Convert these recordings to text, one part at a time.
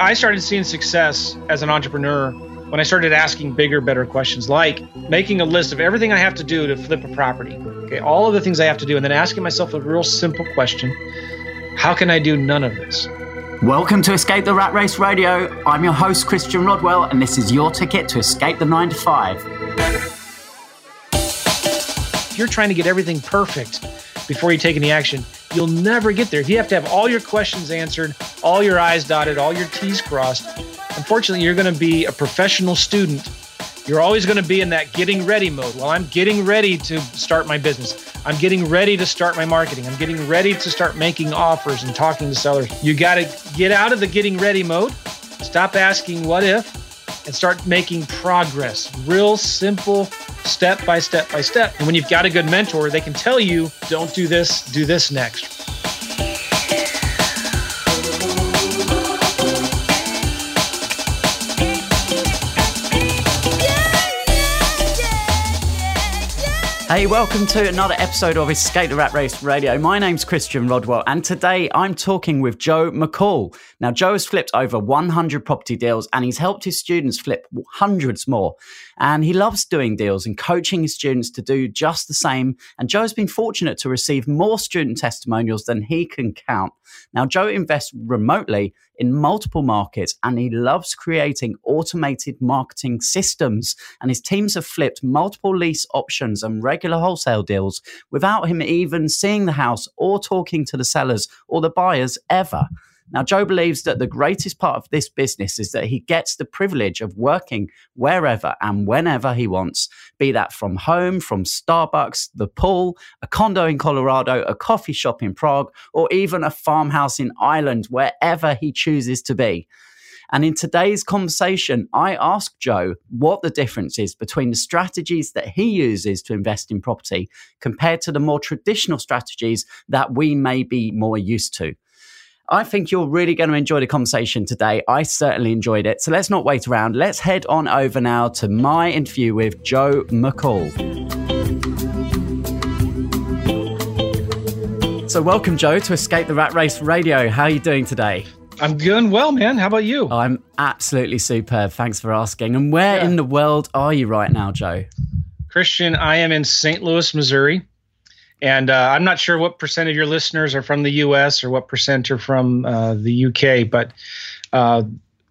I started seeing success as an entrepreneur when I started asking bigger, better questions, like making a list of everything I have to do to flip a property. Okay, all of the things I have to do, and then asking myself a real simple question How can I do none of this? Welcome to Escape the Rat Race Radio. I'm your host, Christian Rodwell, and this is your ticket to escape the 9 to 5. If you're trying to get everything perfect before you take any action, you'll never get there. If you have to have all your questions answered, all your I's dotted, all your T's crossed, unfortunately, you're going to be a professional student. You're always going to be in that getting ready mode. Well, I'm getting ready to start my business. I'm getting ready to start my marketing. I'm getting ready to start making offers and talking to sellers. You got to get out of the getting ready mode, stop asking what if, and start making progress. Real simple, step by step by step. And when you've got a good mentor, they can tell you, don't do this, do this next. Hey, welcome to another episode of Escape the Rat Race Radio. My name's Christian Rodwell, and today I'm talking with Joe McCall. Now, Joe has flipped over 100 property deals and he's helped his students flip hundreds more. And he loves doing deals and coaching his students to do just the same. And Joe's been fortunate to receive more student testimonials than he can count. Now, Joe invests remotely in multiple markets and he loves creating automated marketing systems. And his teams have flipped multiple lease options and regular wholesale deals without him even seeing the house or talking to the sellers or the buyers ever. Now, Joe believes that the greatest part of this business is that he gets the privilege of working wherever and whenever he wants, be that from home, from Starbucks, the pool, a condo in Colorado, a coffee shop in Prague, or even a farmhouse in Ireland, wherever he chooses to be. And in today's conversation, I asked Joe what the difference is between the strategies that he uses to invest in property compared to the more traditional strategies that we may be more used to. I think you're really going to enjoy the conversation today. I certainly enjoyed it. So let's not wait around. Let's head on over now to my interview with Joe McCall. So, welcome, Joe, to Escape the Rat Race Radio. How are you doing today? I'm doing well, man. How about you? I'm absolutely superb. Thanks for asking. And where yeah. in the world are you right now, Joe? Christian, I am in St. Louis, Missouri. And uh, I'm not sure what percent of your listeners are from the U.S. or what percent are from uh, the U.K., but uh,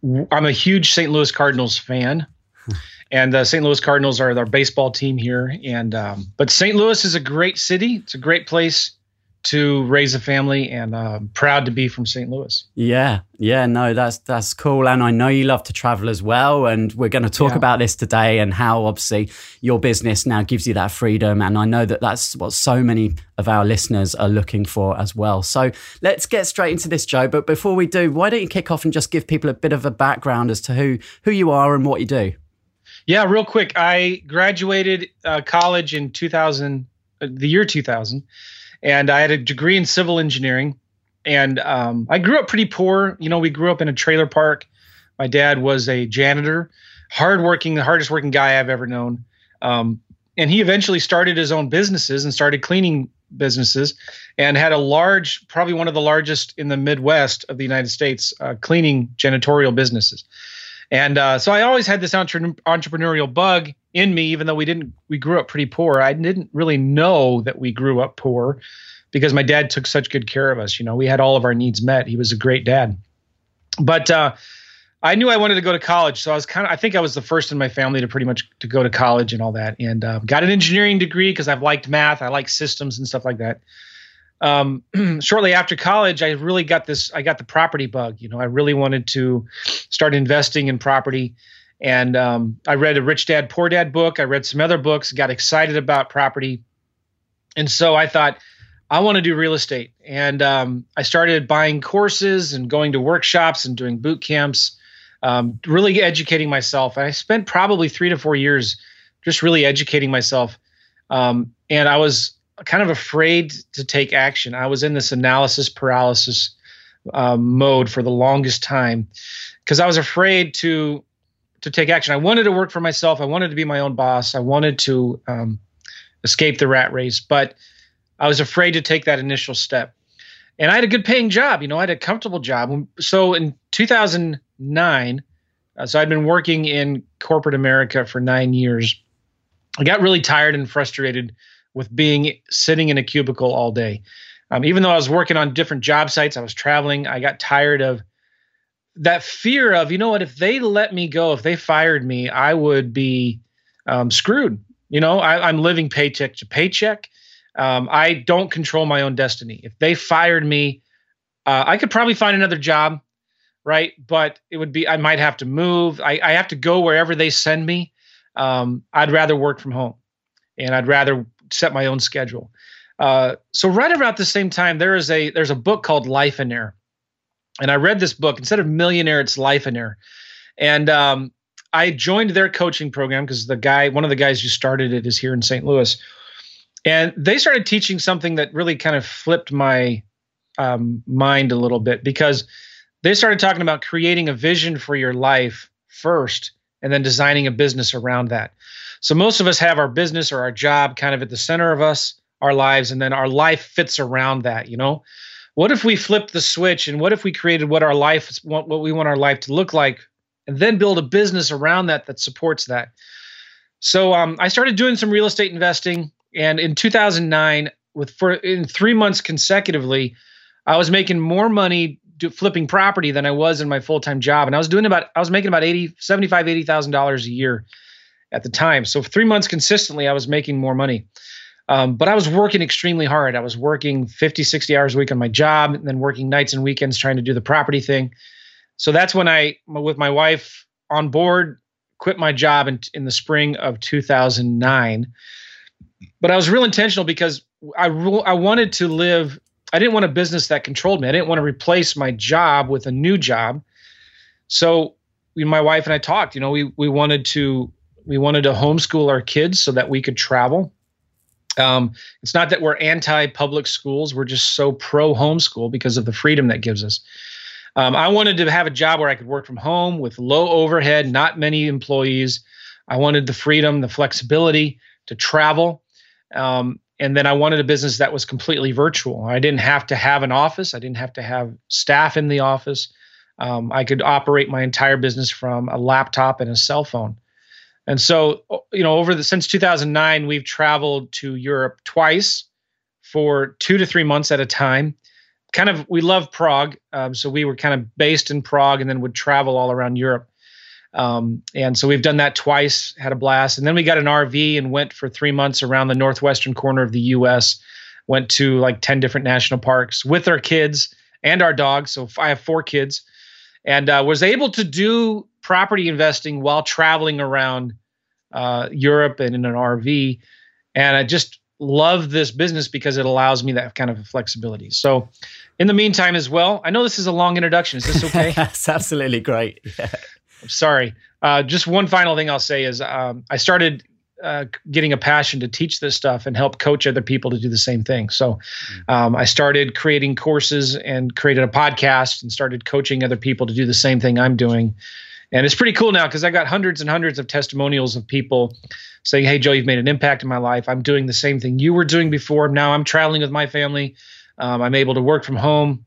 I'm a huge St. Louis Cardinals fan. and the St. Louis Cardinals are our baseball team here. And um, but St. Louis is a great city. It's a great place to raise a family and uh, proud to be from St. Louis. Yeah, yeah, no, that's that's cool, and I know you love to travel as well. And we're going to talk yeah. about this today and how obviously your business now gives you that freedom. And I know that that's what so many of our listeners are looking for as well. So let's get straight into this, Joe. But before we do, why don't you kick off and just give people a bit of a background as to who who you are and what you do? Yeah, real quick. I graduated uh, college in 2000, uh, the year 2000 and I had a degree in civil engineering. And um, I grew up pretty poor. You know, we grew up in a trailer park. My dad was a janitor, hardworking, the hardest working guy I've ever known. Um, and he eventually started his own businesses and started cleaning businesses and had a large, probably one of the largest in the Midwest of the United States, uh, cleaning janitorial businesses. And uh, so I always had this entre- entrepreneurial bug in me, even though we didn't, we grew up pretty poor. I didn't really know that we grew up poor because my dad took such good care of us. You know, we had all of our needs met. He was a great dad. But uh, I knew I wanted to go to college, so I was kind of, I think I was the first in my family to pretty much to go to college and all that, and uh, got an engineering degree because I've liked math, I like systems and stuff like that um, shortly after college, I really got this. I got the property bug. You know, I really wanted to start investing in property, and um, I read a Rich Dad Poor Dad book. I read some other books. Got excited about property, and so I thought I want to do real estate. And um, I started buying courses and going to workshops and doing boot camps, um, really educating myself. And I spent probably three to four years just really educating myself. Um, and I was kind of afraid to take action. I was in this analysis paralysis uh, mode for the longest time because I was afraid to to take action. I wanted to work for myself. I wanted to be my own boss. I wanted to um, escape the rat race, but I was afraid to take that initial step. And I had a good paying job. You know, I had a comfortable job. So in 2009, uh, so I'd been working in corporate America for nine years. I got really tired and frustrated with being sitting in a cubicle all day. Um, even though I was working on different job sites, I was traveling. I got tired of that fear of, you know what, if they let me go, if they fired me, I would be um, screwed. You know, I, am living paycheck to paycheck. Um, I don't control my own destiny. If they fired me, uh, I could probably find another job, right? But it would be, I might have to move. I, I have to go wherever they send me. Um, I'd rather work from home and I'd rather set my own schedule. Uh, so right about the same time, there is a there's a book called Lifeonaire, and I read this book instead of Millionaire, it's Lifeonaire, and um, I joined their coaching program because the guy, one of the guys who started it, is here in St. Louis, and they started teaching something that really kind of flipped my um, mind a little bit because they started talking about creating a vision for your life first, and then designing a business around that. So most of us have our business or our job kind of at the center of us our lives and then our life fits around that you know what if we flipped the switch and what if we created what our life what we want our life to look like and then build a business around that that supports that? So um, i started doing some real estate investing and in 2009 with for in three months consecutively i was making more money flipping property than i was in my full-time job. And i was doing about i was making about 80 75 80 thousand dollars a year at the time. So three months consistently i was making more money um, but I was working extremely hard. I was working 50, 60 hours a week on my job and then working nights and weekends trying to do the property thing. So that's when I, with my wife on board, quit my job in, in the spring of 2009. But I was real intentional because I, I wanted to live, I didn't want a business that controlled me. I didn't want to replace my job with a new job. So my wife and I talked, you know, we, we wanted to, we wanted to homeschool our kids so that we could travel um, it's not that we're anti public schools, we're just so pro homeschool because of the freedom that gives us. Um, I wanted to have a job where I could work from home with low overhead, not many employees. I wanted the freedom, the flexibility to travel. Um, and then I wanted a business that was completely virtual. I didn't have to have an office, I didn't have to have staff in the office. Um, I could operate my entire business from a laptop and a cell phone. And so, you know, over the since 2009, we've traveled to Europe twice for two to three months at a time. Kind of, we love Prague, um, so we were kind of based in Prague, and then would travel all around Europe. Um, and so we've done that twice, had a blast, and then we got an RV and went for three months around the northwestern corner of the U.S. Went to like ten different national parks with our kids and our dogs. So I have four kids, and uh, was able to do property investing while traveling around uh, Europe and in an RV. And I just love this business because it allows me that kind of flexibility. So, in the meantime, as well, I know this is a long introduction. Is this okay? That's absolutely great. Yeah. I'm sorry. Uh, just one final thing I'll say is um, I started uh, getting a passion to teach this stuff and help coach other people to do the same thing. So mm. um, I started creating courses and created a podcast and started coaching other people to do the same thing I'm doing. And it's pretty cool now because I got hundreds and hundreds of testimonials of people saying, Hey, Joe, you've made an impact in my life. I'm doing the same thing you were doing before. Now I'm traveling with my family. Um, I'm able to work from home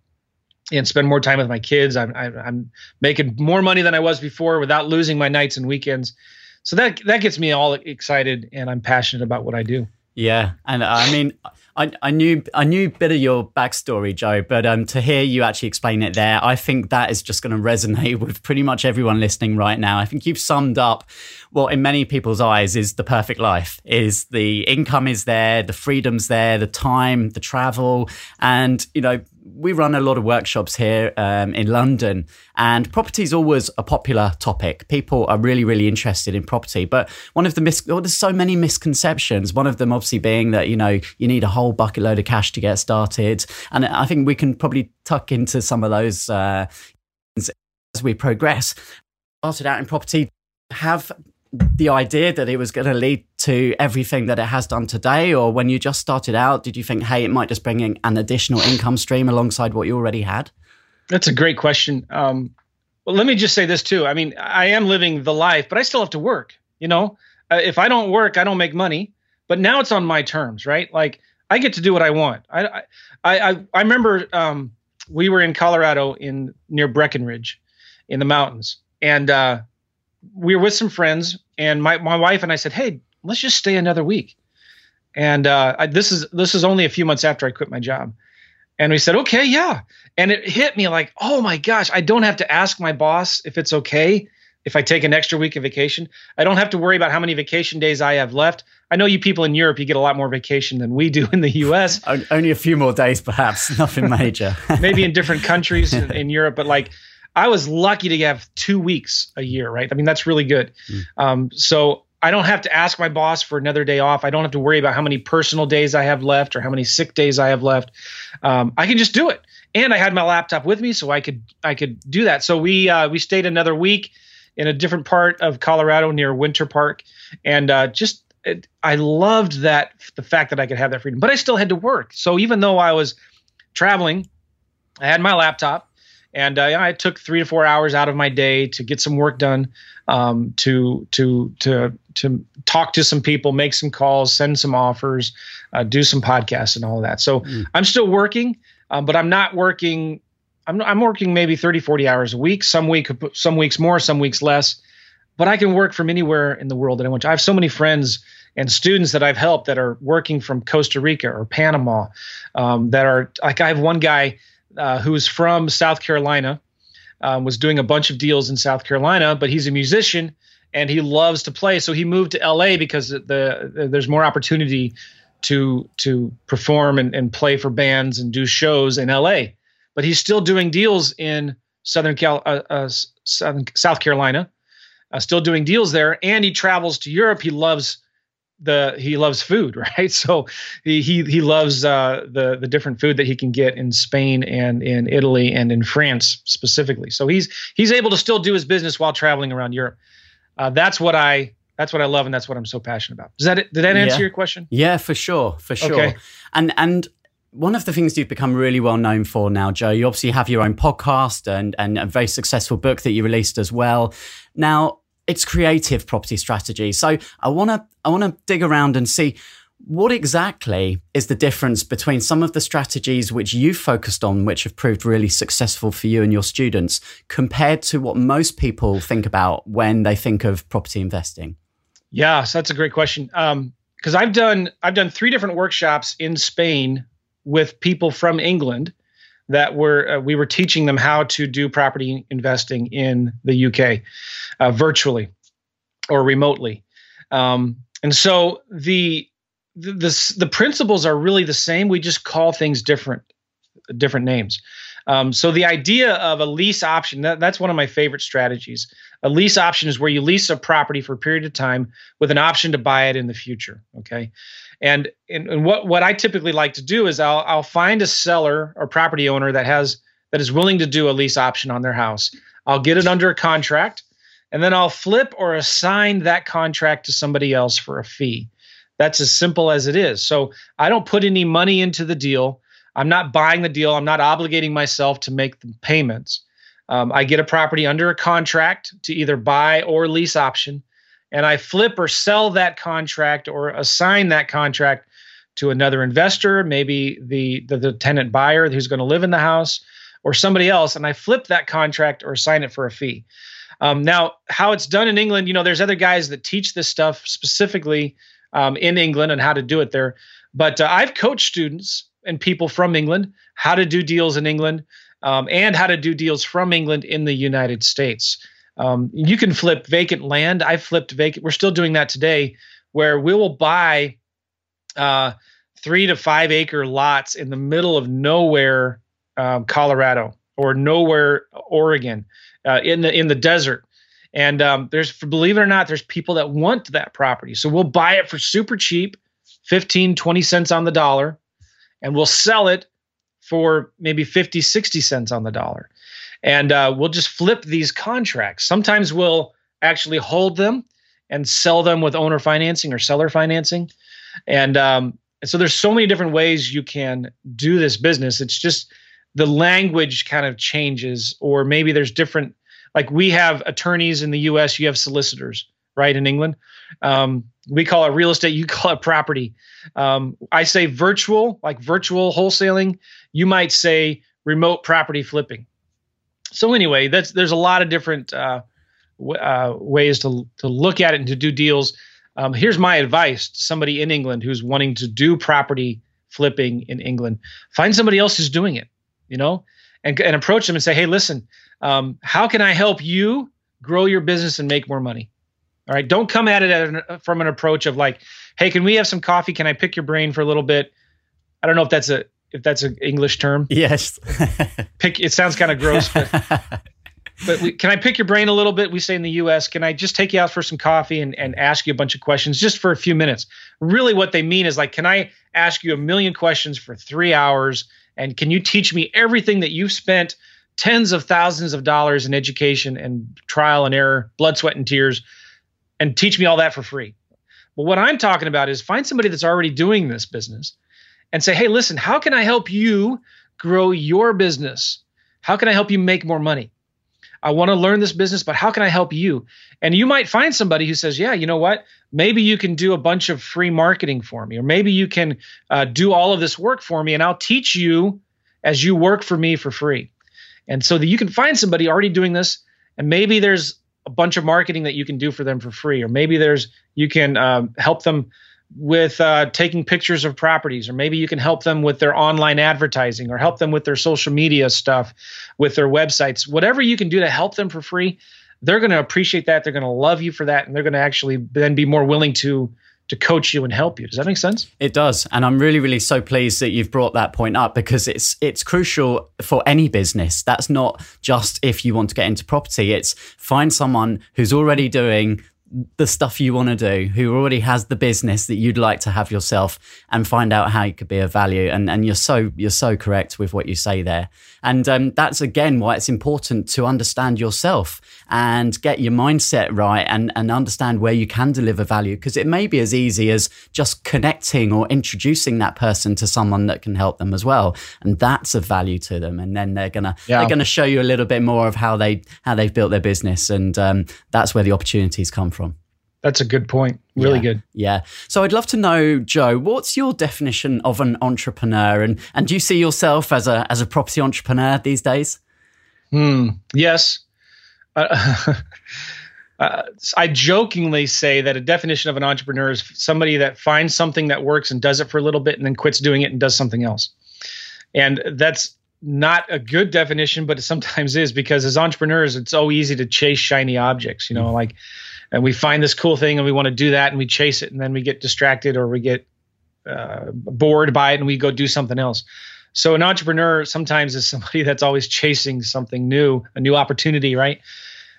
and spend more time with my kids. I'm, I'm making more money than I was before without losing my nights and weekends. So that that gets me all excited, and I'm passionate about what I do. Yeah, and I mean, I, I knew I knew a bit of your backstory, Joe, but um, to hear you actually explain it there, I think that is just going to resonate with pretty much everyone listening right now. I think you've summed up what, in many people's eyes, is the perfect life: is the income is there, the freedom's there, the time, the travel, and you know we run a lot of workshops here um, in London, and property is always a popular topic. People are really, really interested in property. But one of the mis- oh, there's so many misconceptions. One of them, obviously, being that you know you need a whole bucket load of cash to get started, and I think we can probably tuck into some of those uh, as we progress. Started out in property, have the idea that it was going to lead to everything that it has done today? Or when you just started out, did you think, hey, it might just bring in an additional income stream alongside what you already had? That's a great question. Um, well, let me just say this too. I mean, I am living the life, but I still have to work. You know, uh, if I don't work, I don't make money. But now it's on my terms, right? Like I get to do what I want. I I I, I remember um, we were in Colorado in near Breckenridge, in the mountains. And uh, we were with some friends, and my, my wife and I said, Hey, let's just stay another week. And uh, I, this is this is only a few months after I quit my job. And we said, okay, yeah. And it hit me like, oh my gosh, I don't have to ask my boss if it's okay if I take an extra week of vacation. I don't have to worry about how many vacation days I have left. I know you people in Europe, you get a lot more vacation than we do in the US. Only a few more days, perhaps, nothing major. Maybe in different countries in, in, Europe, but like I was lucky to have two weeks a year, right? I mean, that's really good. Mm. Um, so I don't have to ask my boss for another day off. I don't have to worry about how many personal days I have left or how many sick days I have left. Um, I can just do it. And I had my laptop with me, so I could I could do that. So we uh, we stayed another week in a different part of Colorado near Winter Park, and uh, just it, I loved that the fact that I could have that freedom. But I still had to work. So even though I was traveling, I had my laptop, and uh, I took three to four hours out of my day to get some work done, um, to to to to talk to some people, make some calls, send some offers, uh, do some podcasts, and all of that. So mm. I'm still working, um, but I'm not working I'm, I'm working maybe 30, 40 hours a week, some week, some weeks more, some weeks less, but I can work from anywhere in the world that I want to. I have so many friends and students that I've helped that are working from Costa Rica or Panama um, that are like, I have one guy uh, who's from South Carolina, um, was doing a bunch of deals in South Carolina, but he's a musician and he loves to play. So he moved to LA because the, the there's more opportunity to to perform and, and play for bands and do shows in LA but he's still doing deals in Southern Cal, uh, uh, Southern, South Carolina, uh, still doing deals there, and he travels to Europe. He loves the he loves food, right? So he he he loves uh, the the different food that he can get in Spain and in Italy and in France specifically. So he's he's able to still do his business while traveling around Europe. Uh, that's what I that's what I love, and that's what I'm so passionate about. Does that did that answer yeah. your question? Yeah, for sure, for sure. Okay. And and one of the things you've become really well known for now, Joe, you obviously have your own podcast and, and a very successful book that you released as well. Now, it's creative property strategy. So I want to I want to dig around and see what exactly is the difference between some of the strategies which you've focused on, which have proved really successful for you and your students, compared to what most people think about when they think of property investing? Yeah, so that's a great question. Um, because I've done I've done three different workshops in Spain with people from England that were uh, we were teaching them how to do property investing in the UK uh, virtually or remotely. Um, and so the, the the the principles are really the same. We just call things different different names. Um, so the idea of a lease option that, that's one of my favorite strategies. A lease option is where you lease a property for a period of time with an option to buy it in the future. Okay, and, and, and what, what I typically like to do is I'll, I'll find a seller or property owner that has that is willing to do a lease option on their house. I'll get it under a contract and then I'll flip or assign that contract to somebody else for a fee. That's as simple as it is. So I don't put any money into the deal. I'm not buying the deal. I'm not obligating myself to make the payments. Um, I get a property under a contract to either buy or lease option and I flip or sell that contract or assign that contract to another investor, maybe the, the, the tenant buyer who's going to live in the house or somebody else, and I flip that contract or assign it for a fee. Um, now, how it's done in England, you know, there's other guys that teach this stuff specifically um, in England and how to do it there. But uh, I've coached students and people from England how to do deals in England um, and how to do deals from England in the United States. Um, you can flip vacant land. I flipped vacant. We're still doing that today, where we will buy uh, three to five acre lots in the middle of nowhere, um, Colorado or nowhere, Oregon, uh, in the in the desert. And um, there's, believe it or not, there's people that want that property. So we'll buy it for super cheap, 15, 20 cents on the dollar, and we'll sell it for maybe 50, 60 cents on the dollar and uh, we'll just flip these contracts. Sometimes we'll actually hold them and sell them with owner financing or seller financing, and um, so there's so many different ways you can do this business. It's just the language kind of changes, or maybe there's different. Like we have attorneys in the U.S., you have solicitors, right? In England, um, we call it real estate. You call it property. Um, I say virtual, like virtual wholesaling. You might say remote property flipping so anyway, that's there's a lot of different uh, w- uh, ways to to look at it and to do deals. Um, here's my advice to somebody in England who's wanting to do property flipping in England: find somebody else who's doing it, you know, and and approach them and say, hey, listen, um, how can I help you grow your business and make more money? All right, don't come at it at an, from an approach of like, hey, can we have some coffee? Can I pick your brain for a little bit? I don't know if that's a if that's an English term. Yes. pick. It sounds kind of gross, but but we, can I pick your brain a little bit? We say in the U.S. Can I just take you out for some coffee and and ask you a bunch of questions just for a few minutes? Really, what they mean is like, can I ask you a million questions for three hours? And can you teach me everything that you've spent tens of thousands of dollars in education and trial and error, blood, sweat, and tears, and teach me all that for free? But what I'm talking about is find somebody that's already doing this business and say, hey, listen, how can I help you grow your business? How can I help you make more money? I want to learn this business, but how can I help you? And you might find somebody who says, yeah, you know what? Maybe you can do a bunch of free marketing for me, or maybe you can uh, do all of this work for me, and I'll teach you as you work for me for free. And so that you can find somebody already doing this, and maybe there's a bunch of marketing that you can do for them for free, or maybe there's you can um, help them with uh, taking pictures of properties, or maybe you can help them with their online advertising, or help them with their social media stuff, with their websites. Whatever you can do to help them for free, they're going to appreciate that. They're going to love you for that, and they're going to actually then be more willing to to coach you and help you. Does that make sense? It does. And I'm really, really so pleased that you've brought that point up because it's it's crucial for any business. That's not just if you want to get into property. It's find someone who's already doing the stuff you want to do, who already has the business that you'd like to have yourself, and find out how you could be of value. And and you're so you're so correct with what you say there. And um, that's again why it's important to understand yourself and get your mindset right and and understand where you can deliver value because it may be as easy as just connecting or introducing that person to someone that can help them as well, and that's of value to them. And then they're gonna yeah. they're gonna show you a little bit more of how they how they've built their business, and um, that's where the opportunities come from. That's a good point. Really yeah, good. Yeah. So I'd love to know, Joe, what's your definition of an entrepreneur, and and do you see yourself as a as a property entrepreneur these days? Hmm. Yes. Uh, uh, I jokingly say that a definition of an entrepreneur is somebody that finds something that works and does it for a little bit and then quits doing it and does something else. And that's not a good definition, but it sometimes is because as entrepreneurs, it's so easy to chase shiny objects. You know, mm-hmm. like and we find this cool thing and we want to do that and we chase it and then we get distracted or we get uh, bored by it and we go do something else. So an entrepreneur sometimes is somebody that's always chasing something new, a new opportunity, right?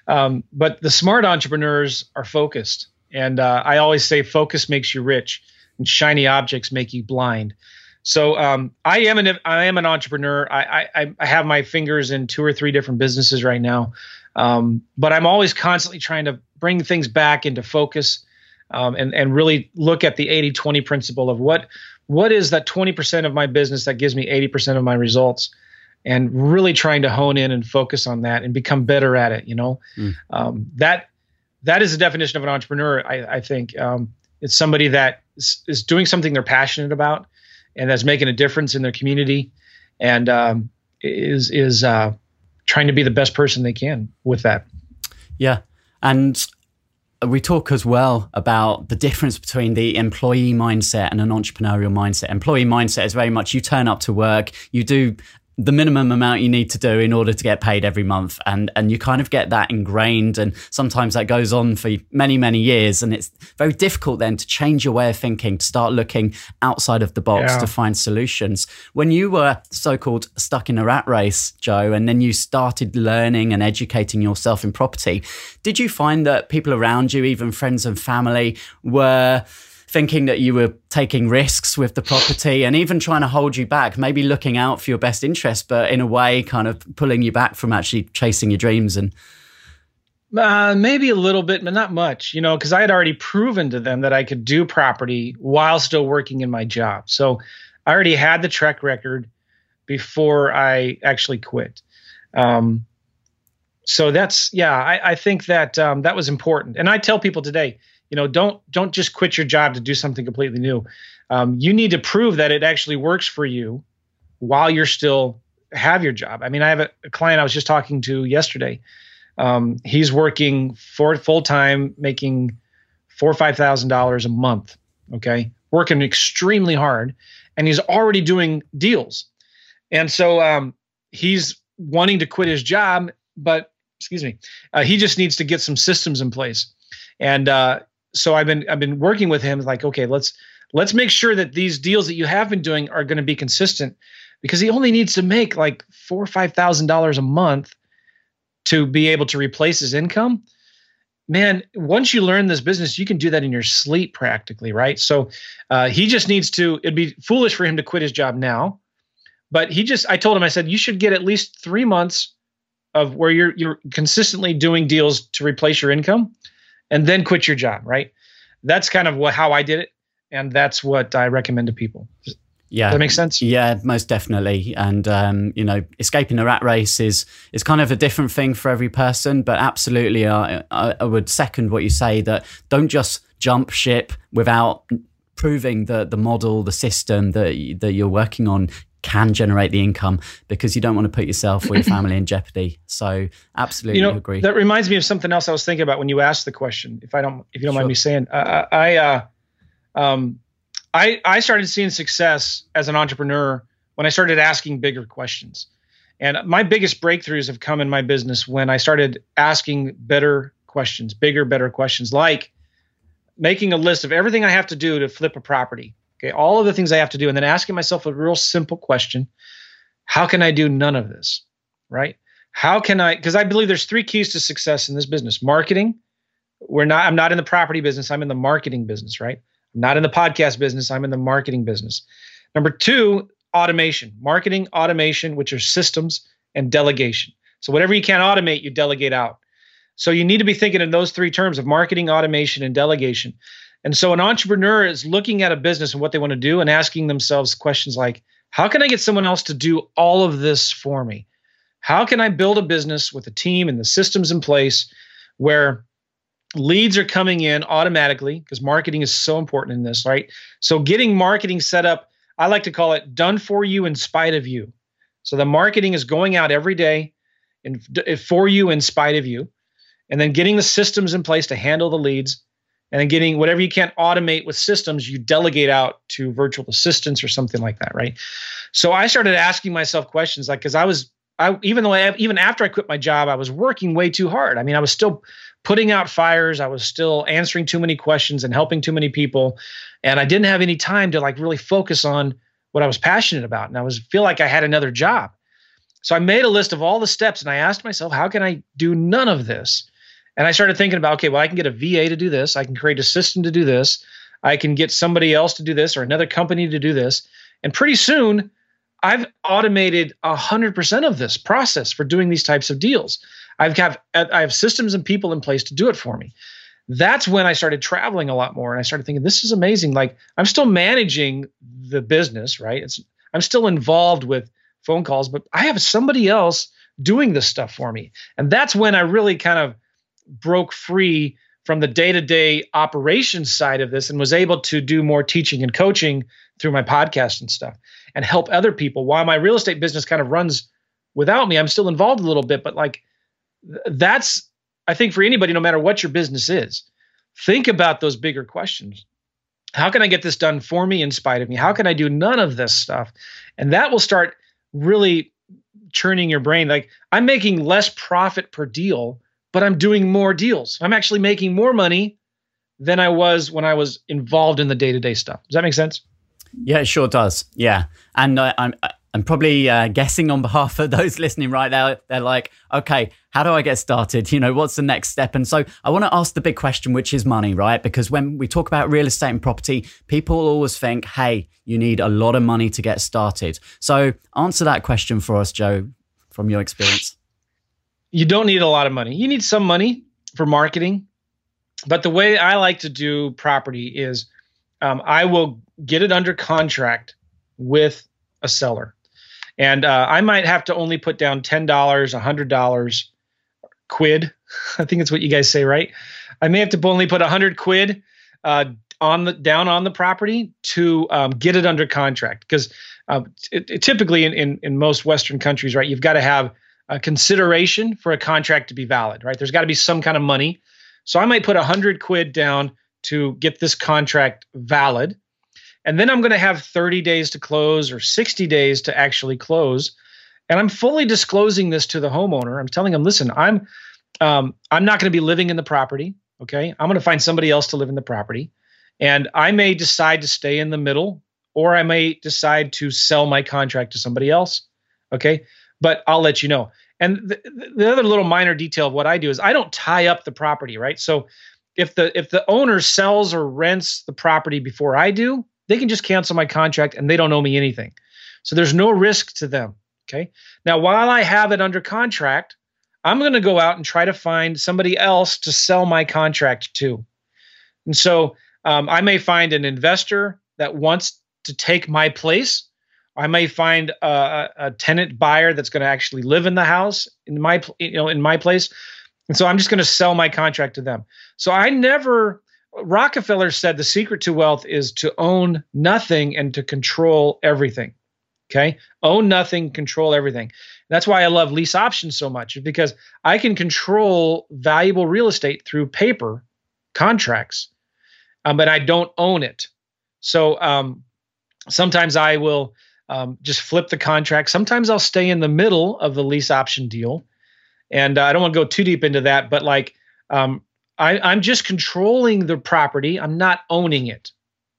Um, but the smart entrepreneurs are focused, and uh, I always say focus makes you rich, and shiny objects make you blind. So um, I am an I am an entrepreneur. I, I I have my fingers in two or three different businesses right now, um, but I'm always constantly trying to bring things back into focus um, and, and really look at the 80 20 principle of what what is that 20% of my business that gives me 80% of my results and really trying to hone in and focus on that and become better at it you know mm. um, that that is the definition of an entrepreneur i, I think um, it's somebody that is, is, doing something they're passionate about and that's making a difference in their community and um, is is uh, trying to be the best person they can with that yeah and we talk as well about the difference between the employee mindset and an entrepreneurial mindset. Employee mindset is very much you turn up to work, you do the minimum amount you need to do in order to get paid every month. And and you kind of get that ingrained. And sometimes that goes on for many many years. And it's very difficult then to change your way of thinking to start looking outside of the box yeah. to find solutions. When you were so-called stuck in a rat race joe and then you started learning and educating yourself in property did you find that people around you even friends and family were thinking that you were taking risks with the property and even trying to hold you back, maybe looking out for your best interest, but in a way, kind of pulling you back from actually chasing your dreams and. Uh, maybe a little bit, but not much, you know, because I had already proven to them that I could do property while still working in my job. So I already had the track record before I actually quit. Um, so that's yeah, I, I think that um, that was important. And I tell people today, you know don't don't just quit your job to do something completely new um, you need to prove that it actually works for you while you're still have your job. I mean, I have a, a client I was just talking to yesterday. Um, he's working for full time, making four or five thousand dollars a month. Okay, working extremely hard, and he's already doing deals. And so um, he's wanting to quit his job, but excuse me, uh, he just needs to get some systems in place. And uh, so I've been I've been working with him like, okay, let's let's make sure that these deals that you have been doing are going to be consistent because he only needs to make like four or five thousand dollars a month to be able to replace his income. Man once you learn this business you can do that in your sleep practically right? So uh, he just needs to it'd be foolish for him to quit his job now but he just i told him i said you should get at least three months of where you're you're consistently doing deals to replace your income and then quit your job right that's kind of what how i did it and that's what I recommend to people. Yeah, Does that makes sense. Yeah, most definitely. And um, you know, escaping the rat race is is kind of a different thing for every person. But absolutely, I, I would second what you say that don't just jump ship without proving that the model, the system that that you're working on can generate the income because you don't want to put yourself or your family in jeopardy. So absolutely you know, agree. That reminds me of something else I was thinking about when you asked the question. If I don't, if you don't sure. mind me saying, uh, I uh, um, I I started seeing success as an entrepreneur when I started asking bigger questions. And my biggest breakthroughs have come in my business when I started asking better questions, bigger, better questions, like making a list of everything I have to do to flip a property. Okay, all of the things I have to do, and then asking myself a real simple question: How can I do none of this? Right? How can I? Because I believe there's three keys to success in this business: marketing. We're not. I'm not in the property business. I'm in the marketing business. Right? not in the podcast business, I'm in the marketing business. Number two, automation, marketing automation, which are systems and delegation. So whatever you can't automate, you delegate out. So you need to be thinking in those three terms of marketing, automation, and delegation. And so an entrepreneur is looking at a business and what they want to do and asking themselves questions like, how can I get someone else to do all of this for me? How can I build a business with a team and the systems in place where leads are coming in automatically because marketing is so important in this, right? So getting marketing set up, I like to call it done for you in spite of you. So the marketing is going out every day and for you in spite of you. And then getting the systems in place to handle the leads and then getting whatever you can't automate with systems, you delegate out to virtual assistants or something like that, right? So I started asking myself questions like, because I was, I even though I even after I quit my job, I was working way too hard. I mean, I was still putting out fires. I was still answering too many questions and helping too many people. And I didn't have any time to like really focus on what I was passionate about. And I was feel like I had another job. So I made a list of all the steps and I asked myself, how can I do none of this? And I started thinking about, okay, well, I can get a VA to do this. I can create a system to do this. I can get somebody else to do this or another company to do this. And pretty soon, I've automated 100% of this process for doing these types of deals. I've got I have systems and people in place to do it for me. That's when I started traveling a lot more and I started thinking this is amazing. Like I'm still managing the business, right? It's I'm still involved with phone calls, but I have somebody else doing this stuff for me. And that's when I really kind of broke free from the day-to-day operations side of this and was able to do more teaching and coaching through my podcast and stuff and help other people while my real estate business kind of runs without me i'm still involved a little bit but like that's I think for anybody, no matter what your business is, think about those bigger questions. How can I get this done for me in spite of me? How can I do none of this stuff? And that will start really churning your brain. Like I'm making less profit per deal, but I'm doing more deals. I'm actually making more money than I was when I was involved in the day to day stuff. Does that make sense? Yeah, it sure does. Yeah, and uh, I'm I'm probably uh, guessing on behalf of those listening right now. They're like, okay, how do I get started? You know, what's the next step? And so I want to ask the big question, which is money, right? Because when we talk about real estate and property, people always think, hey, you need a lot of money to get started. So answer that question for us, Joe, from your experience. You don't need a lot of money. You need some money for marketing. But the way I like to do property is um, I will get it under contract with a seller and uh, I might have to only put down ten dollars, a hundred dollars, quid. I think it's what you guys say, right? I may have to only put a hundred quid uh, on the down on the property to um, get it under contract because uh, typically in, in in most Western countries, right, you've got to have a consideration for a contract to be valid, right? There's got to be some kind of money. So I might put a hundred quid down to get this contract valid. And then I'm going to have 30 days to close or 60 days to actually close. And I'm fully disclosing this to the homeowner. I'm telling them, listen, I'm um, I'm not going to be living in the property. Okay. I'm going to find somebody else to live in the property. And I may decide to stay in the middle, or I may decide to sell my contract to somebody else. Okay. But I'll let you know. And the, the other little minor detail of what I do is I don't tie up the property, right? So if the if the owner sells or rents the property before I do, they can just cancel my contract and they don't owe me anything. So there's no risk to them. Okay. Now, while I have it under contract, I'm going to go out and try to find somebody else to sell my contract to. And so um, I may find an investor that wants to take my place. I may find a, a tenant buyer that's going to actually live in the house in my you know in my place. And so I'm just going to sell my contract to them. So I never Rockefeller said the secret to wealth is to own nothing and to control everything. Okay? Own nothing, control everything. That's why I love lease options so much because I can control valuable real estate through paper contracts, um, but I don't own it. So um, sometimes I will um, just flip the contract. Sometimes I'll stay in the middle of the lease option deal. And uh, I don't want to go too deep into that, but like um, I, I'm just controlling the property, I'm not owning it.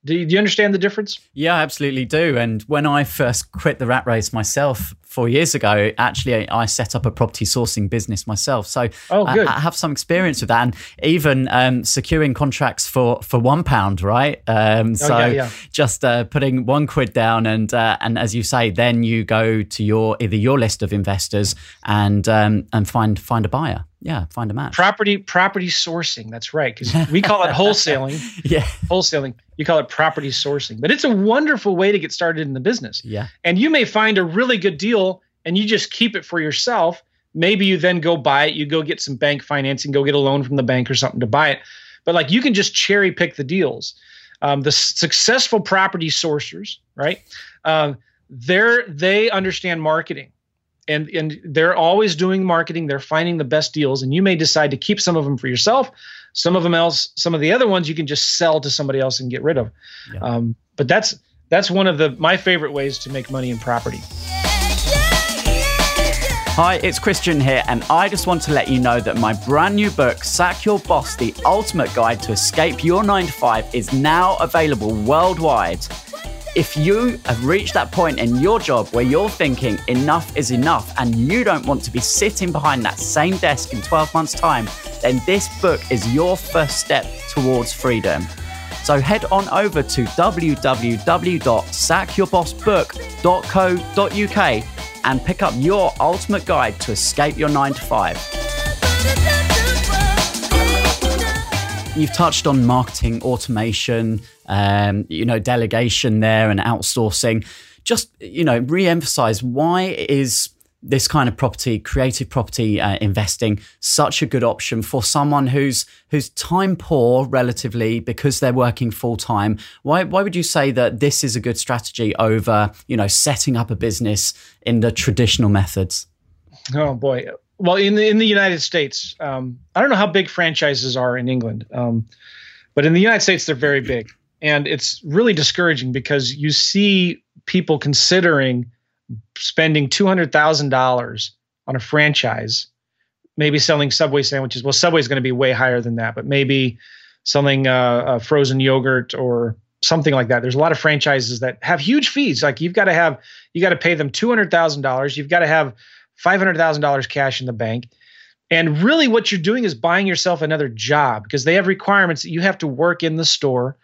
Do you, do you, understand the difference? Yeah, I absolutely do. And when I first quit the rat race myself four years ago, actually, I set up a property sourcing business myself. So oh, I, I, have some experience with that, and even um, securing contracts for for one pound, right? Um, oh, so yeah, yeah. just uh, putting one quid down, and uh, and as you say, then you go to your either your list of investors and um, and find find a buyer. Yeah find a match. Property property sourcing. That's right because we call it wholesaling. Yeah. Wholesaling. You call it property sourcing. But it's a wonderful way to get started in the business. Yeah. And you may find a really good deal and you just keep it for yourself maybe you then go buy it you go get some bank financing go get a loan from the bank or something to buy it. But like you can just cherry pick the deals. Um, the successful property sourcers right um, they're they understand marketing. And and they're always doing marketing they're finding the best deals and you may decide to keep some of them for yourself some of them else some of the other ones you can just sell to somebody else and get rid of. Yeah. um, but that's that's one of the my favorite ways to make money in property Hi, it's Christian here, and I just want to let you know that my brand new book, Sack Your Boss The Ultimate Guide to Escape Your 9 to 5, is now available worldwide. If you have reached that point in your job where you're thinking enough is enough and you don't want to be sitting behind that same desk in 12 months' time, then this book is your first step towards freedom. So head on over to www.sackyourbossbook.co.uk and pick up your ultimate guide to escape your 9 to 5. You've touched on marketing automation, um, you know, delegation there and outsourcing. Just, you know, re-emphasize why is this kind of property, creative property uh, investing, such a good option for someone who's who's time poor relatively because they're working full time. Why why would you say that this is a good strategy over you know setting up a business in the traditional methods? Oh boy, well in the in the United States, um, I don't know how big franchises are in England, um, but in the United States they're very big, and it's really discouraging because you see people considering spending two hundred thousand dollars on a franchise, maybe selling Subway sandwiches. Well, Subway is going to be way higher than that, but maybe selling uh, frozen yogurt or something like that. There's a lot of franchises that have huge fees. Like you've got to have, you got to pay them two hundred thousand dollars. You've got to have $500,000 cash in the bank. And really, what you're doing is buying yourself another job because they have requirements that you have to work in the store.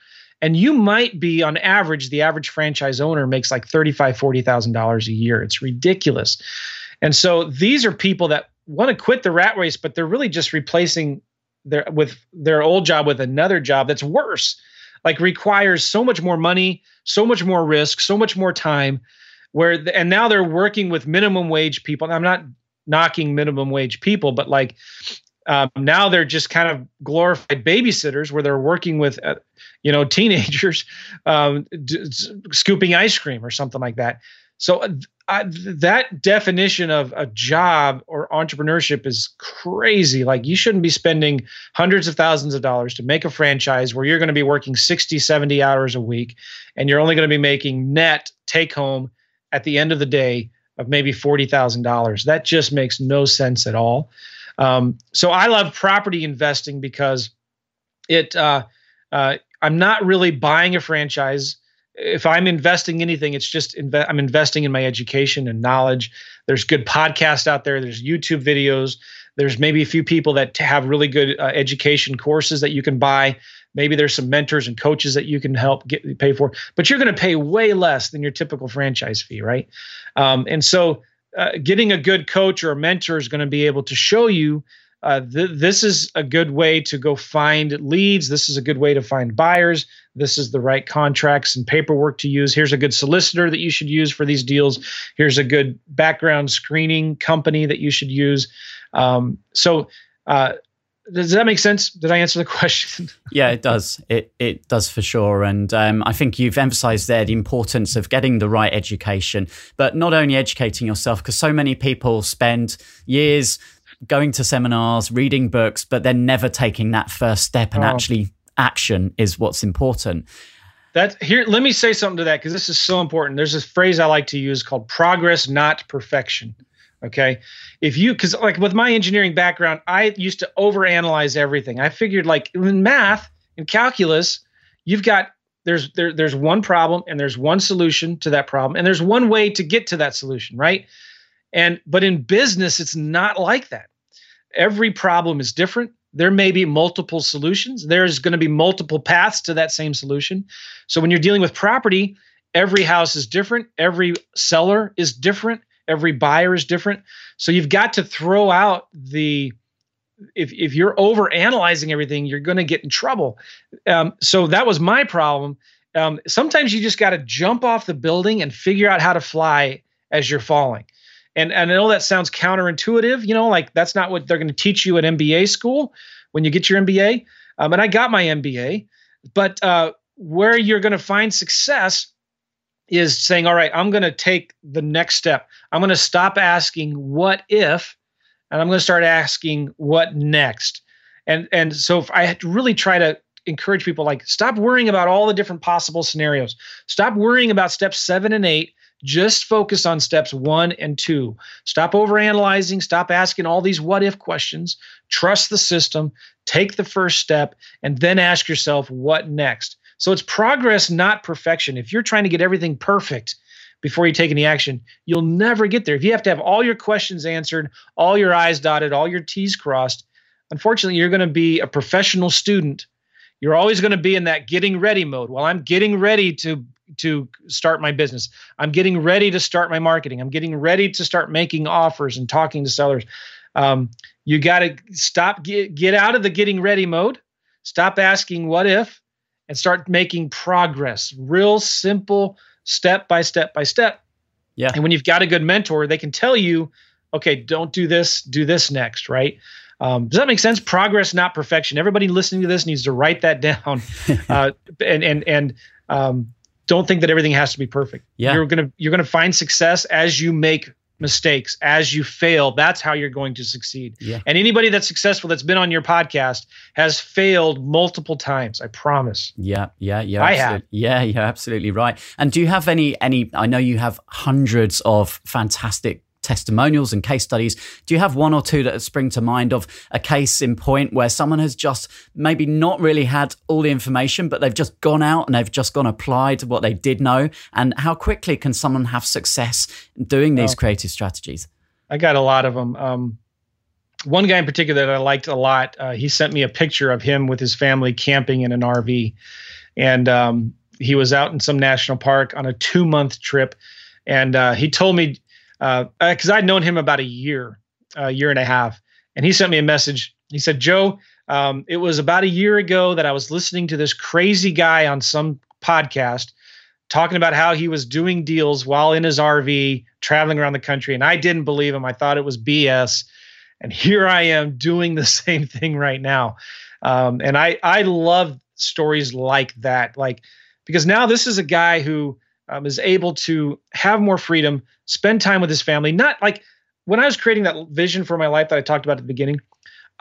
And you might be, on average, the average franchise owner makes like $35,000, $40,000 a year. It's ridiculous. And so these are people that want to quit the rat race, but they're really just replacing their with their old job with another job that's worse, like requires so much more money, so much more risk, so much more time where the, and now they're working with minimum wage people. I'm not knocking minimum wage people, but like Um, now they're just kind of glorified babysitters where they're working with, uh, you know, teenagers um, d- scooping ice cream or something like that. So uh, I, that definition of a job or entrepreneurship is crazy. Like you shouldn't be spending hundreds of thousands of dollars to make a franchise where you're going to be working 60, 70 hours a week and you're only going to be making net take home at the end of the day of maybe $40,000. That just makes no sense at all. Um, so I love property investing because it, uh, uh, I'm not really buying a franchise if I'm investing anything, it's just inve- I'm investing in my education and knowledge. There's good podcasts out there. There's YouTube videos. There's maybe a few people that have really good uh, education courses that you can buy. Maybe there's some mentors and coaches that you can help get pay for, but you're going to pay way less than your typical franchise fee, right? Um, and so, uh, getting a good coach or a mentor is going to be able to show you uh, th- this is a good way to go find leads. This is a good way to find buyers. This is the right contracts and paperwork to use. Here's a good solicitor that you should use for these deals. Here's a good background screening company that you should use. Um, so, uh, does that make sense? Did I answer the question? yeah, it does. It it does for sure. And um, I think you've emphasised there the importance of getting the right education, but not only educating yourself, because so many people spend years going to seminars, reading books, but then never taking that first step and oh. actually action is what's important. That here, let me say something to that because this is so important. There's this phrase I like to use called progress, not perfection. Okay. If you, because like with my engineering background, I used to overanalyze everything. I figured like in math and calculus, you've got there's there, there's one problem and there's one solution to that problem and there's one way to get to that solution, right? And but in business, it's not like that. Every problem is different. There may be multiple solutions. There's going to be multiple paths to that same solution. So when you're dealing with property, every house is different. Every seller is different. Every buyer is different. So you've got to throw out the if if you're over analyzing everything, you're going to get in trouble. Um, so that was my problem. Um, sometimes you just got to jump off the building and figure out how to fly as you're falling. And, and I know that sounds counterintuitive, you know, like that's not what they're going to teach you at MBA school when you get your MBA. Um, and I got my MBA, but uh, where you're going to find success is saying, all right, I'm going to take the next step. I'm going to stop asking what if, and I'm going to start asking what next. And and so I really try to encourage people like stop worrying about all the different possible scenarios. Stop worrying about steps seven and eight just focus on steps one and two. Stop overanalyzing. Stop asking all these what if questions. Trust the system. Take the first step and then ask yourself what next. So it's progress, not perfection. If you're trying to get everything perfect before you take any action, you'll never get there. If you have to have all your questions answered, all your I's dotted, all your T's crossed, unfortunately, you're going to be a professional student. You're always going to be in that getting ready mode. Well, I'm getting ready to to start my business. I'm getting ready to start my marketing. I'm getting ready to start making offers and talking to sellers. Um, you got to stop, get, get out of the getting ready mode, stop asking what if, and start making progress. Real simple, step by step by step. Yeah. And when you've got a good mentor, they can tell you, okay, don't do this, do this next, right? Um, does that make sense? Progress, not perfection. Everybody listening to this needs to write that down, uh, and and and um, don't think that everything has to be perfect. Yeah. You're gonna you're gonna find success as you make mistakes, as you fail. That's how you're going to succeed. Yeah. And anybody that's successful that's been on your podcast has failed multiple times. I promise. Yeah, yeah, yeah. I have. Yeah, you're absolutely right. And do you have any any? I know you have hundreds of fantastic testimonials and case studies. Do you have one or two that spring to mind of a case in point where someone has just maybe not really had all the information, but they've just gone out and they've just gone applied what they did know? And how quickly can someone have success doing these creative strategies? I got a lot of them. Um, one guy in particular that I liked a lot, uh, he sent me a picture of him with his family camping in an RV. And um, he was out in some national park on a two month trip. And uh, he told me because uh, I'd known him about a year, a year and a half, and he sent me a message. He said, "Joe, um, it was about a year ago that I was listening to this crazy guy on some podcast." Talking about how he was doing deals while in his RV traveling around the country. And I didn't believe him. I thought it was BS. And here I am doing the same thing right now. Um, and I I love stories like that, like because now this is a guy who um, is able to have more freedom, spend time with his family. Not like when I was creating that vision for my life that I talked about at the beginning.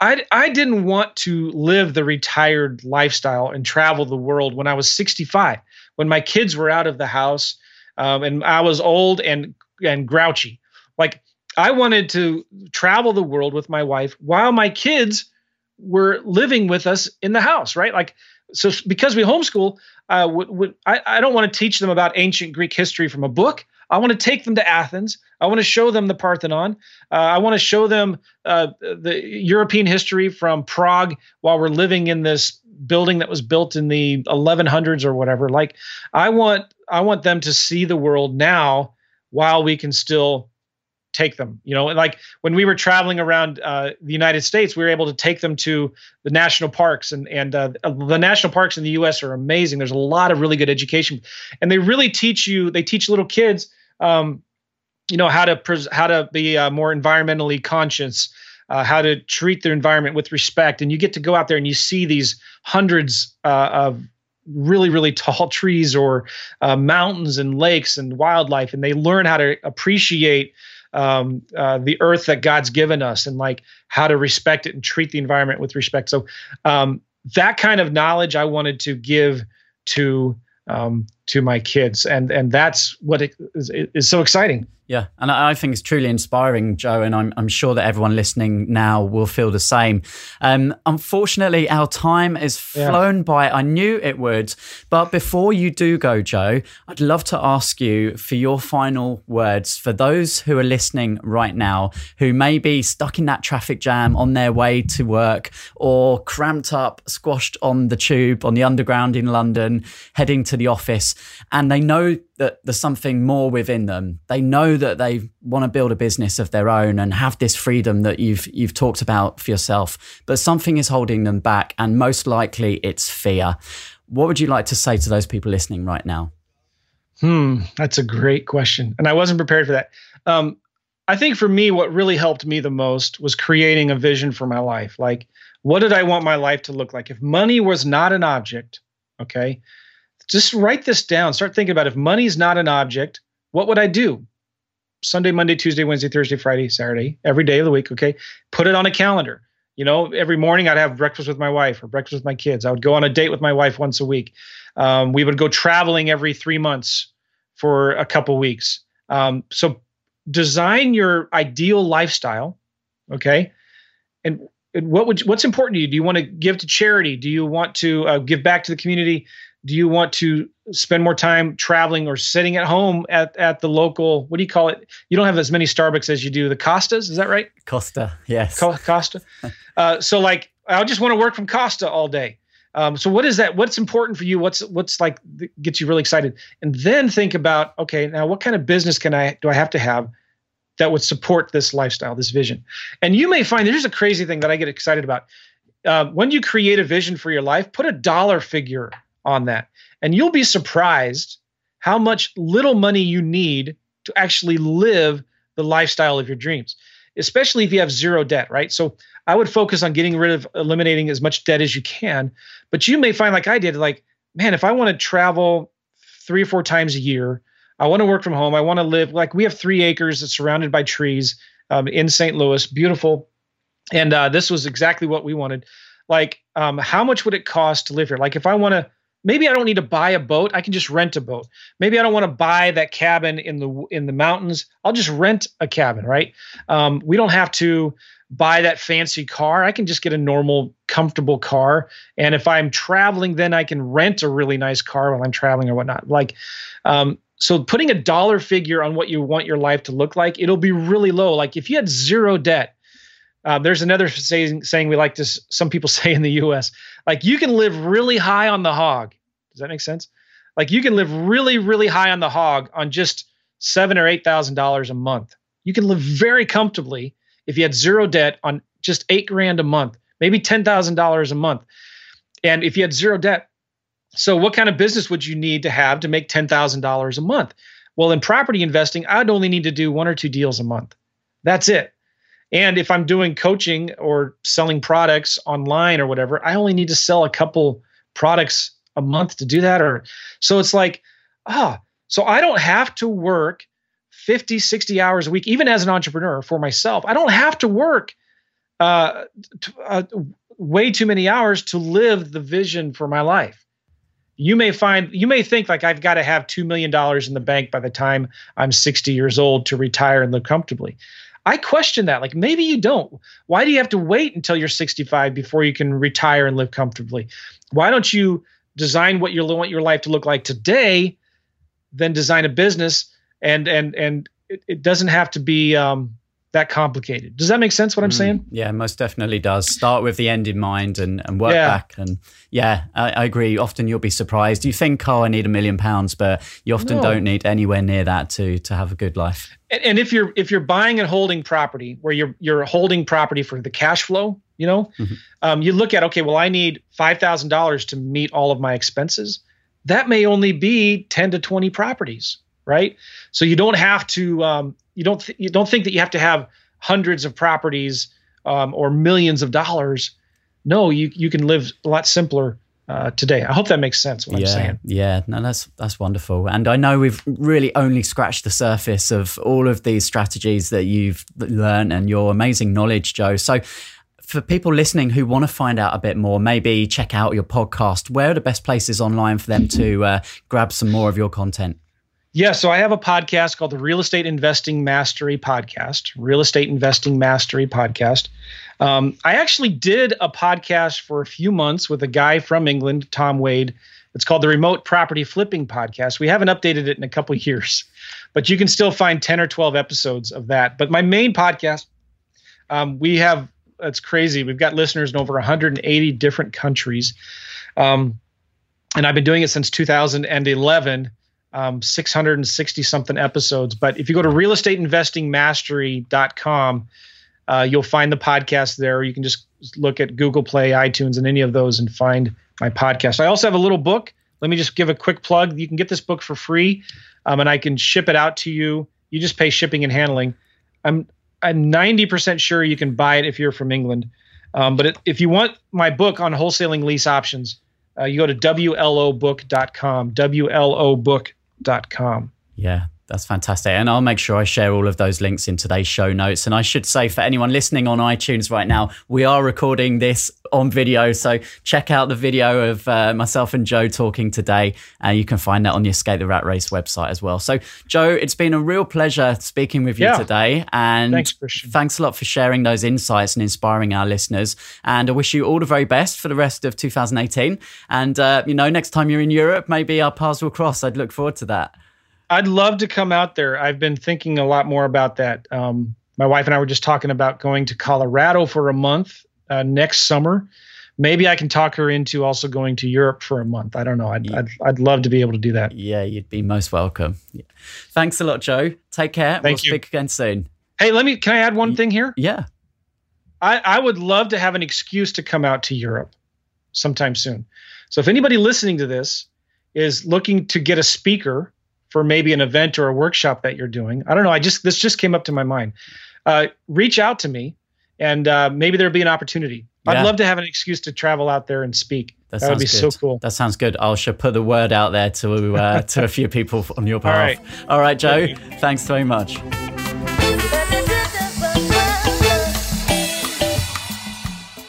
I, I didn't want to live the retired lifestyle and travel the world when I was 65, when my kids were out of the house um, and I was old and and grouchy. Like I wanted to travel the world with my wife while my kids were living with us in the house, right? Like so because we homeschool, uh, w- w- I, I don't want to teach them about ancient Greek history from a book. I want to take them to Athens. I want to show them the Parthenon. Uh, I want to show them uh, the European history from Prague while we're living in this building that was built in the 1100s or whatever. Like, I want I want them to see the world now while we can still take them you know like when we were traveling around uh, the united states we were able to take them to the national parks and and uh, the national parks in the us are amazing. There's a lot of really good education and they really teach you they teach little kids um, you know how to pres- how to be uh, more environmentally conscious uh, how to treat their environment with respect and you get to go out there and you see these hundreds uh, of really really tall trees or uh, mountains and lakes and wildlife and they learn how to appreciate um, uh, the earth that God's given us and like how to respect it and treat the environment with respect. So um, that kind of knowledge I wanted to give to um, to my kids, and and that's what it is, is so exciting. Yeah, and I think it's truly inspiring, Joe, and I'm, I'm sure that everyone listening now will feel the same. Um, unfortunately, our time is flown yeah. by. I knew it would, but before you do go, Joe, I'd love to ask you for your final words for those who are listening right now who may be stuck in that traffic jam on their way to work or cramped up, squashed on the tube, on the underground in London, heading to the office, and they know that there's something more within them. They know that they want to build a business of their own and have this freedom that you've you've talked about for yourself, but something is holding them back and most likely it's fear. What would you like to say to those people listening right now? Hmm, that's a great question. And I wasn't prepared for that. Um, I think for me, what really helped me the most was creating a vision for my life. Like, what did I want my life to look like? If money was not an object, okay, just write this down. Start thinking about if money is not an object, what would I do? Sunday, Monday, Tuesday, Wednesday, Thursday, Friday, Saturday, every day of the week. Okay. Put it on a calendar. You know, every morning I'd have breakfast with my wife or breakfast with my kids. I would go on a date with my wife once a week. Um, we would go traveling every three months for a couple weeks. Um, so design your ideal lifestyle. Okay. And what would what's important to you? Do you want to give to charity? Do you want to uh, give back to the community? Do you want to spend more time traveling or sitting at home at, at the local what do you call it? You don't have as many starbucks as you do the costas is that right? Costa yes. Costa? Uh, so like i just want to work from costa all day. Um, so what is that what's important for you? What's what's like gets you really excited? And then think about okay now what kind of business can i do i have to have that would support this lifestyle this vision? And you may find there's a crazy thing that i get excited about. Uh, when you create a vision for your life put a dollar figure on that. And you'll be surprised how much little money you need to actually live the lifestyle of your dreams, especially if you have zero debt, right? So I would focus on getting rid of eliminating as much debt as you can. But you may find, like I did, like, man, if I want to travel three or four times a year, I want to work from home, I want to live, like we have three acres that's surrounded by trees um, in St. Louis, beautiful. And uh, this was exactly what we wanted. Like, um, how much would it cost to live here? Like, if I want to, maybe I don't need to buy a boat. I can just rent a boat. Maybe I don't want to buy that cabin in the in the mountains. I'll just rent a cabin, right? Um, we don't have to buy that fancy car. I can just get a normal, comfortable car. And if I'm traveling, then I can rent a really nice car while I'm traveling or whatnot. Like, um, so putting a dollar figure on what you want your life to look like, it'll be really low. Like if you had zero debt, uh, there's another saying, saying we like to, some people say in the US, like you can live really high on the hog. Does that make sense? Like you can live really, really high on the hog on just seven or eight thousand dollars a month. You can live very comfortably if you had zero debt on just eight grand a month, maybe ten thousand dollars a month. And if you had zero debt, so what kind of business would you need to have to make ten thousand dollars a month? Well, in property investing, I'd only need to do one or two deals a month. That's it And if I'm doing coaching or selling products online or whatever, I only need to sell a couple products a month to do that. Or so it's like, ah, so I don't have to work 50, 60 hours a week, even as an entrepreneur for myself. I don't have to work uh, t- uh, way too many hours to live the vision for my life. You may find, you may think like I've got to have $2 million in the bank by the time I'm 60 years old to retire and live comfortably. I question that. Like maybe you don't. Why do you have to wait until you're 65 before you can retire and live comfortably? Why don't you design what you want your life to look like today, then design a business and and and it, it doesn't have to be um, that complicated. Does that make sense? What I'm mm, saying? Yeah, most definitely does. Start with the end in mind and, and work yeah. back. And yeah, I, I, agree. Often you'll be surprised. You think, oh, I need a million pounds, but you often no. don't need anywhere near that to to have a good life. And, and, if you're if you're buying and holding property, where you're you're holding property for the cash flow, you know, mm-hmm. um, you look at okay, well, I need five thousand dollars to meet all of my expenses. That may only be ten to twenty properties, right? So you don't have to. Um, you don't th- you don't think that you have to have hundreds of properties um, or millions of dollars. No, you you can live a lot simpler uh, today. I hope that makes sense. What yeah, I'm saying. Yeah, no, that's that's wonderful. And I know we've really only scratched the surface of all of these strategies that you've learned and your amazing knowledge, Joe. So. For people listening who want to find out a bit more, maybe check out your podcast. Where are the best places online for them to uh, grab some more of your content? Yeah, so I have a podcast called the Real Estate Investing Mastery Podcast. Real Estate Investing Mastery Podcast. Um, I actually did a podcast for a few months with a guy from England, Tom Wade. It's called the Remote Property Flipping Podcast. We haven't updated it in a couple years, but you can still find 10 or 12 episodes of that. But my main podcast, um, we have, it's crazy. We've got listeners in over 180 different countries. Um, and I've been doing it since 2011 um, 660 something episodes. But if you go to realestateinvestingmastery.com, uh, you'll find the podcast there. You can just look at Google Play, iTunes, and any of those and find my podcast. I also have a little book. Let me just give a quick plug. You can get this book for free, um, and I can ship it out to you. You just pay shipping and handling. I'm I'm 90% sure you can buy it if you're from England. Um, but it, if you want my book on wholesaling lease options, uh, you go to wlobook.com. WLObook.com com. Yeah, that's fantastic. And I'll make sure I share all of those links in today's show notes. And I should say for anyone listening on iTunes right now, we are recording this on video. So check out the video of uh, myself and Joe talking today. Uh, you can find that on the Escape the Rat Race website as well. So, Joe, it's been a real pleasure speaking with you yeah. today. And thanks, Christian. thanks a lot for sharing those insights and inspiring our listeners. And I wish you all the very best for the rest of 2018. And, uh, you know, next time you're in Europe, maybe our paths will cross. I'd look forward to that. I'd love to come out there. I've been thinking a lot more about that. Um, my wife and I were just talking about going to Colorado for a month uh, next summer. Maybe I can talk her into also going to Europe for a month. I don't know. I'd, I'd, I'd love to be able to do that. Yeah, you'd be most welcome. Yeah. Thanks a lot, Joe. Take care. Thank we'll you. speak again soon. Hey, let me. Can I add one thing here? Yeah. I, I would love to have an excuse to come out to Europe sometime soon. So if anybody listening to this is looking to get a speaker for maybe an event or a workshop that you're doing. I don't know. I just this just came up to my mind. Uh, reach out to me, and uh, maybe there'll be an opportunity. Yeah. I'd love to have an excuse to travel out there and speak. That, that would be good. so cool. That sounds good. I'll should put the word out there to uh, to a few people on your behalf. All right, All right Joe. Thanks very much.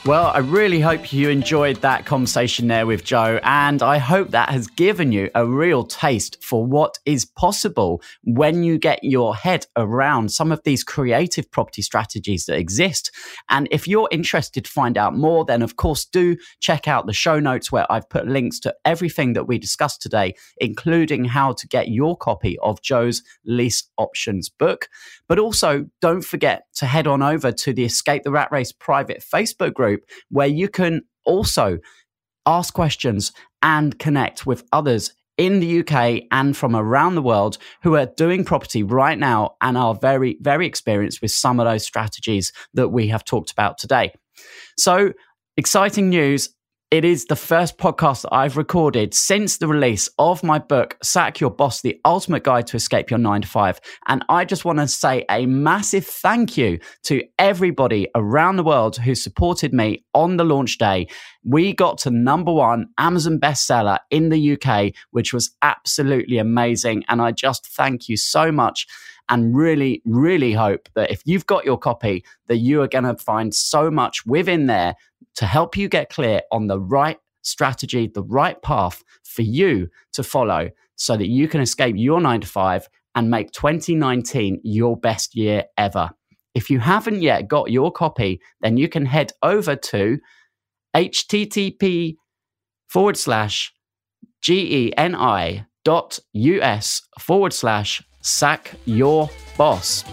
Well, I really hope you enjoyed that conversation there with Joe, and I hope that has given you a real taste for what is possible when you get your head around some of these creative property strategies that exist. And if you're interested to find out more, then of course do check out the show notes where I've put links to everything that we discussed today, including how to get your copy of Joe's lease options book. But also don't forget to head on over to the Escape the Rat Race private Facebook group where you can also ask questions and connect with others in the UK and from around the world who are doing property right now and are very, very experienced with some of those strategies that we have talked about today. So, exciting news. It is the first podcast that I've recorded since the release of my book, Sack Your Boss, the ultimate guide to escape your nine to five. And I just want to say a massive thank you to everybody around the world who supported me on the launch day. We got to number one Amazon bestseller in the UK, which was absolutely amazing. And I just thank you so much and really, really hope that if you've got your copy, that you are going to find so much within there to help you get clear on the right strategy, the right path for you to follow so that you can escape your nine to five and make 2019 your best year ever. If you haven't yet got your copy, then you can head over to http forward slash geni dot us forward slash sack your boss.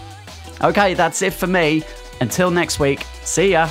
Okay, that's it for me. Until next week, see ya.